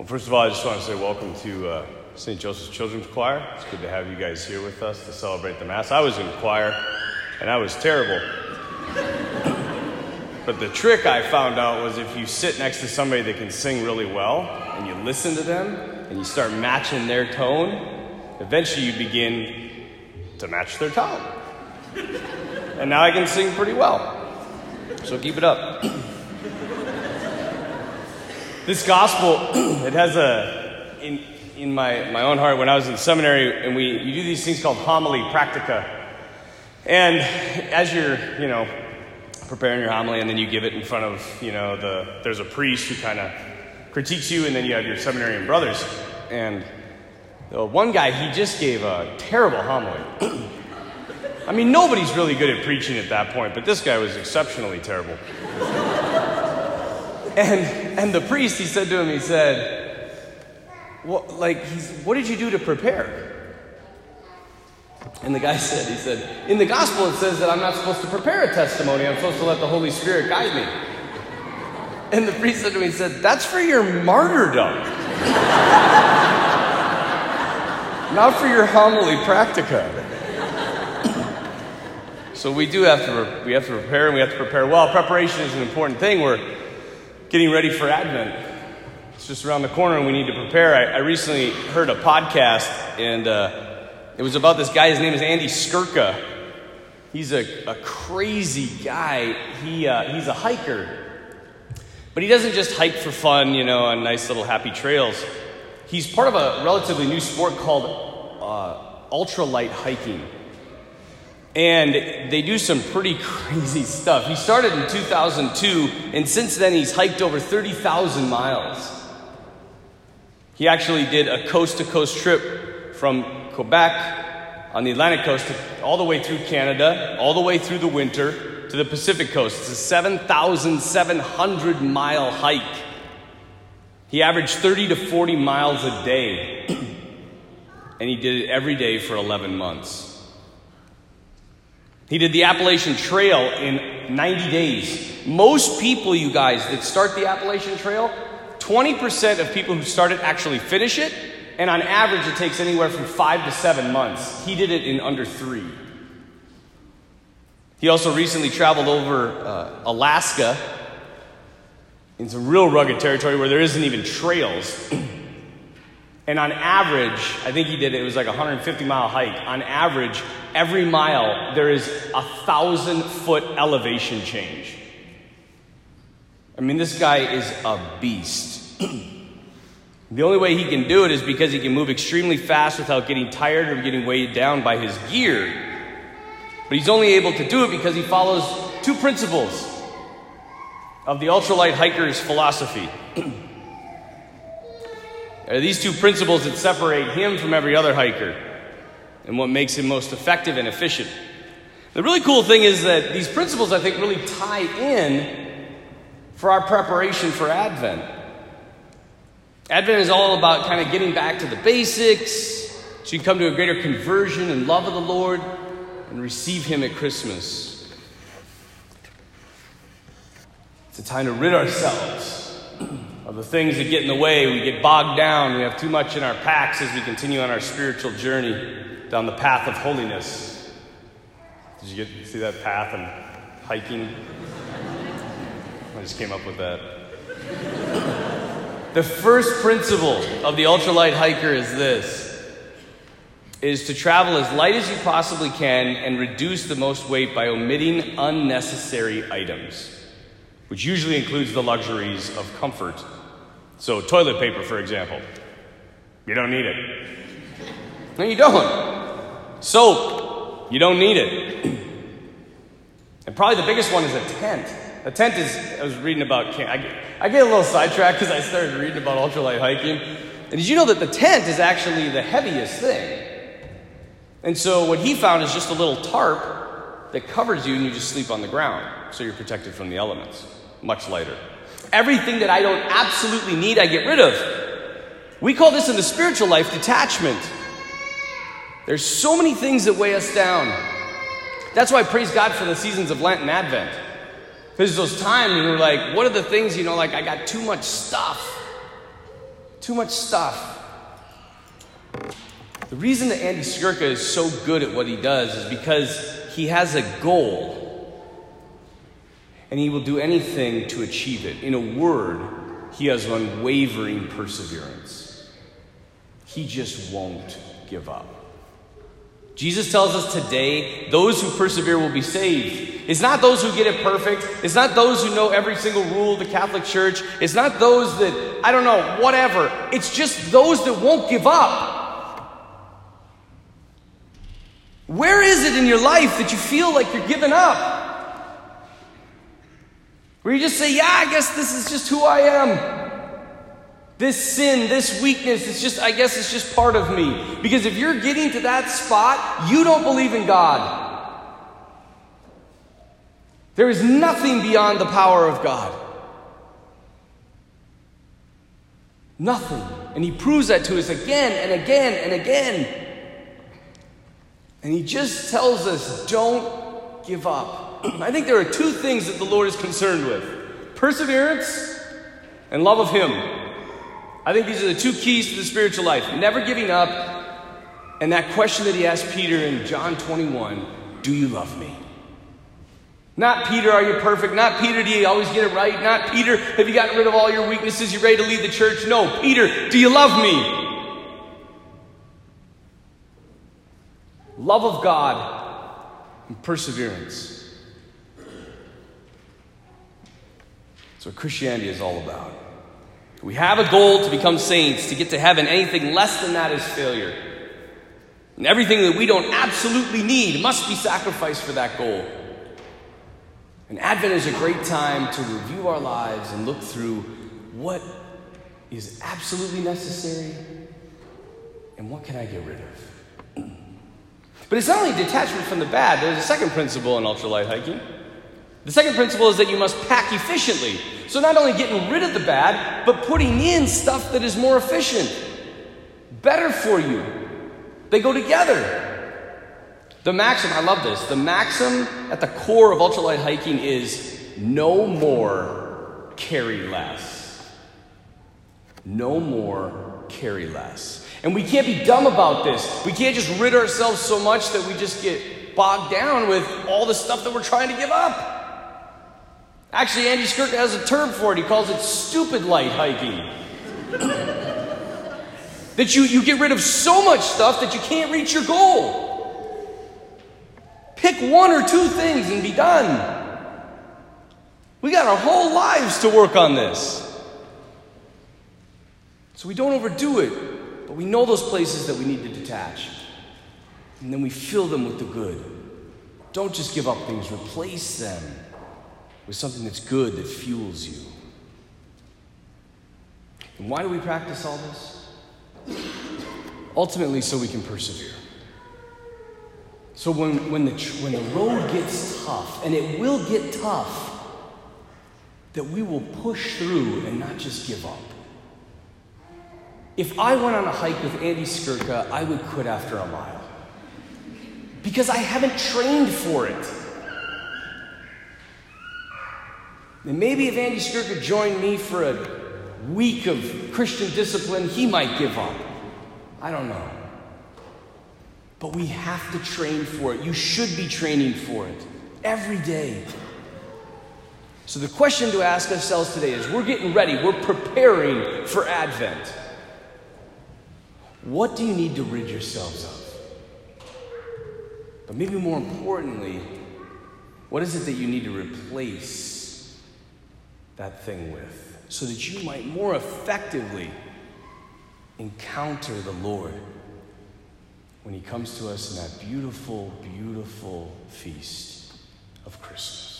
Well, first of all, I just want to say welcome to uh, St. Joseph's Children's Choir. It's good to have you guys here with us to celebrate the Mass. I was in choir, and I was terrible. but the trick I found out was if you sit next to somebody that can sing really well, and you listen to them, and you start matching their tone, eventually you begin to match their tone. and now I can sing pretty well. So keep it up. this gospel, it has a, in, in my, my own heart, when I was in seminary, and we, you do these things called homily practica. And as you're, you know, preparing your homily, and then you give it in front of, you know, the, there's a priest who kind of critiques you, and then you have your seminarian brothers. And the one guy, he just gave a terrible homily. I mean, nobody's really good at preaching at that point, but this guy was exceptionally terrible. And, and the priest, he said to him, he said, like, what did you do to prepare? And the guy said, he said, in the gospel it says that I'm not supposed to prepare a testimony. I'm supposed to let the Holy Spirit guide me. And the priest said to me, he said, that's for your martyrdom. not for your homily practica. So we do have to we have to prepare and we have to prepare well. Preparation is an important thing. We're getting ready for Advent. It's just around the corner and we need to prepare. I, I recently heard a podcast and uh, it was about this guy. His name is Andy Skurka. He's a, a crazy guy. He, uh, he's a hiker. But he doesn't just hike for fun, you know, on nice little happy trails. He's part of a relatively new sport called uh, ultralight hiking. And they do some pretty crazy stuff. He started in 2002, and since then he's hiked over 30,000 miles. He actually did a coast to coast trip from Quebec on the Atlantic coast all the way through Canada, all the way through the winter to the Pacific coast. It's a 7,700 mile hike. He averaged 30 to 40 miles a day, and he did it every day for 11 months. He did the Appalachian Trail in 90 days. Most people, you guys, that start the Appalachian Trail, 20% of people who start it actually finish it, and on average, it takes anywhere from five to seven months. He did it in under three. He also recently traveled over uh, Alaska in some real rugged territory where there isn't even trails. And on average, I think he did it, it was like a 150 mile hike. On average, every mile, there is a thousand foot elevation change. I mean, this guy is a beast. the only way he can do it is because he can move extremely fast without getting tired or getting weighed down by his gear. But he's only able to do it because he follows two principles of the ultralight hiker's philosophy. are these two principles that separate him from every other hiker and what makes him most effective and efficient. The really cool thing is that these principles, I think, really tie in for our preparation for Advent. Advent is all about kind of getting back to the basics so you can come to a greater conversion and love of the Lord and receive Him at Christmas. It's a time to rid ourselves of the things that get in the way. We get bogged down. We have too much in our packs as we continue on our spiritual journey down the path of holiness. Did you get see that path and hiking? I just came up with that. the first principle of the ultralight hiker is this is to travel as light as you possibly can and reduce the most weight by omitting unnecessary items, which usually includes the luxuries of comfort so, toilet paper, for example, you don't need it. No, you don't. Soap, you don't need it. and probably the biggest one is a tent. A tent is, I was reading about, I get, I get a little sidetracked because I started reading about ultralight hiking. And did you know that the tent is actually the heaviest thing? And so what he found is just a little tarp that covers you and you just sleep on the ground. So you're protected from the elements. Much lighter. Everything that I don't absolutely need, I get rid of. We call this in the spiritual life detachment. There's so many things that weigh us down. That's why I praise God for the seasons of Lent and Advent. Because those times when we're like, what are the things, you know, like I got too much stuff. Too too much stuff. The reason that Andy Skurka is so good at what he does is because he has a goal and he will do anything to achieve it. In a word, he has unwavering perseverance. He just won't give up. Jesus tells us today those who persevere will be saved. It's not those who get it perfect. It's not those who know every single rule of the Catholic Church. It's not those that, I don't know, whatever. It's just those that won't give up. Where is it in your life that you feel like you're giving up? Where you just say, yeah, I guess this is just who I am. This sin, this weakness, it's just, I guess it's just part of me. Because if you're getting to that spot, you don't believe in God. There is nothing beyond the power of God. Nothing. And he proves that to us again and again and again. And he just tells us don't give up. I think there are two things that the Lord is concerned with perseverance and love of Him. I think these are the two keys to the spiritual life never giving up, and that question that He asked Peter in John 21 Do you love me? Not Peter, are you perfect? Not Peter, do you always get it right? Not Peter, have you gotten rid of all your weaknesses? You ready to lead the church? No, Peter, do you love me? Love of God and perseverance. That's what Christianity is all about. We have a goal to become saints, to get to heaven. Anything less than that is failure. And everything that we don't absolutely need must be sacrificed for that goal. And Advent is a great time to review our lives and look through what is absolutely necessary and what can I get rid of. But it's not only detachment from the bad, there's a second principle in ultralight hiking. The second principle is that you must pack efficiently. So, not only getting rid of the bad, but putting in stuff that is more efficient, better for you. They go together. The maxim, I love this, the maxim at the core of ultralight hiking is no more, carry less. No more, carry less. And we can't be dumb about this. We can't just rid ourselves so much that we just get bogged down with all the stuff that we're trying to give up. Actually, Andy Skurka has a term for it. He calls it stupid light hiking. that you, you get rid of so much stuff that you can't reach your goal. Pick one or two things and be done. We got our whole lives to work on this. So we don't overdo it, but we know those places that we need to detach. And then we fill them with the good. Don't just give up things, replace them with something that's good that fuels you. And why do we practice all this? Ultimately, so we can persevere. So when, when, the, when the road gets tough, and it will get tough, that we will push through and not just give up. If I went on a hike with Andy Skurka, I would quit after a mile. Because I haven't trained for it. And maybe if Andy Skurka joined me for a week of Christian discipline, he might give up. I don't know. But we have to train for it. You should be training for it every day. So, the question to ask ourselves today is we're getting ready, we're preparing for Advent. What do you need to rid yourselves of? But maybe more importantly, what is it that you need to replace that thing with, so that you might more effectively encounter the Lord when He comes to us in that beautiful, beautiful feast of Christmas.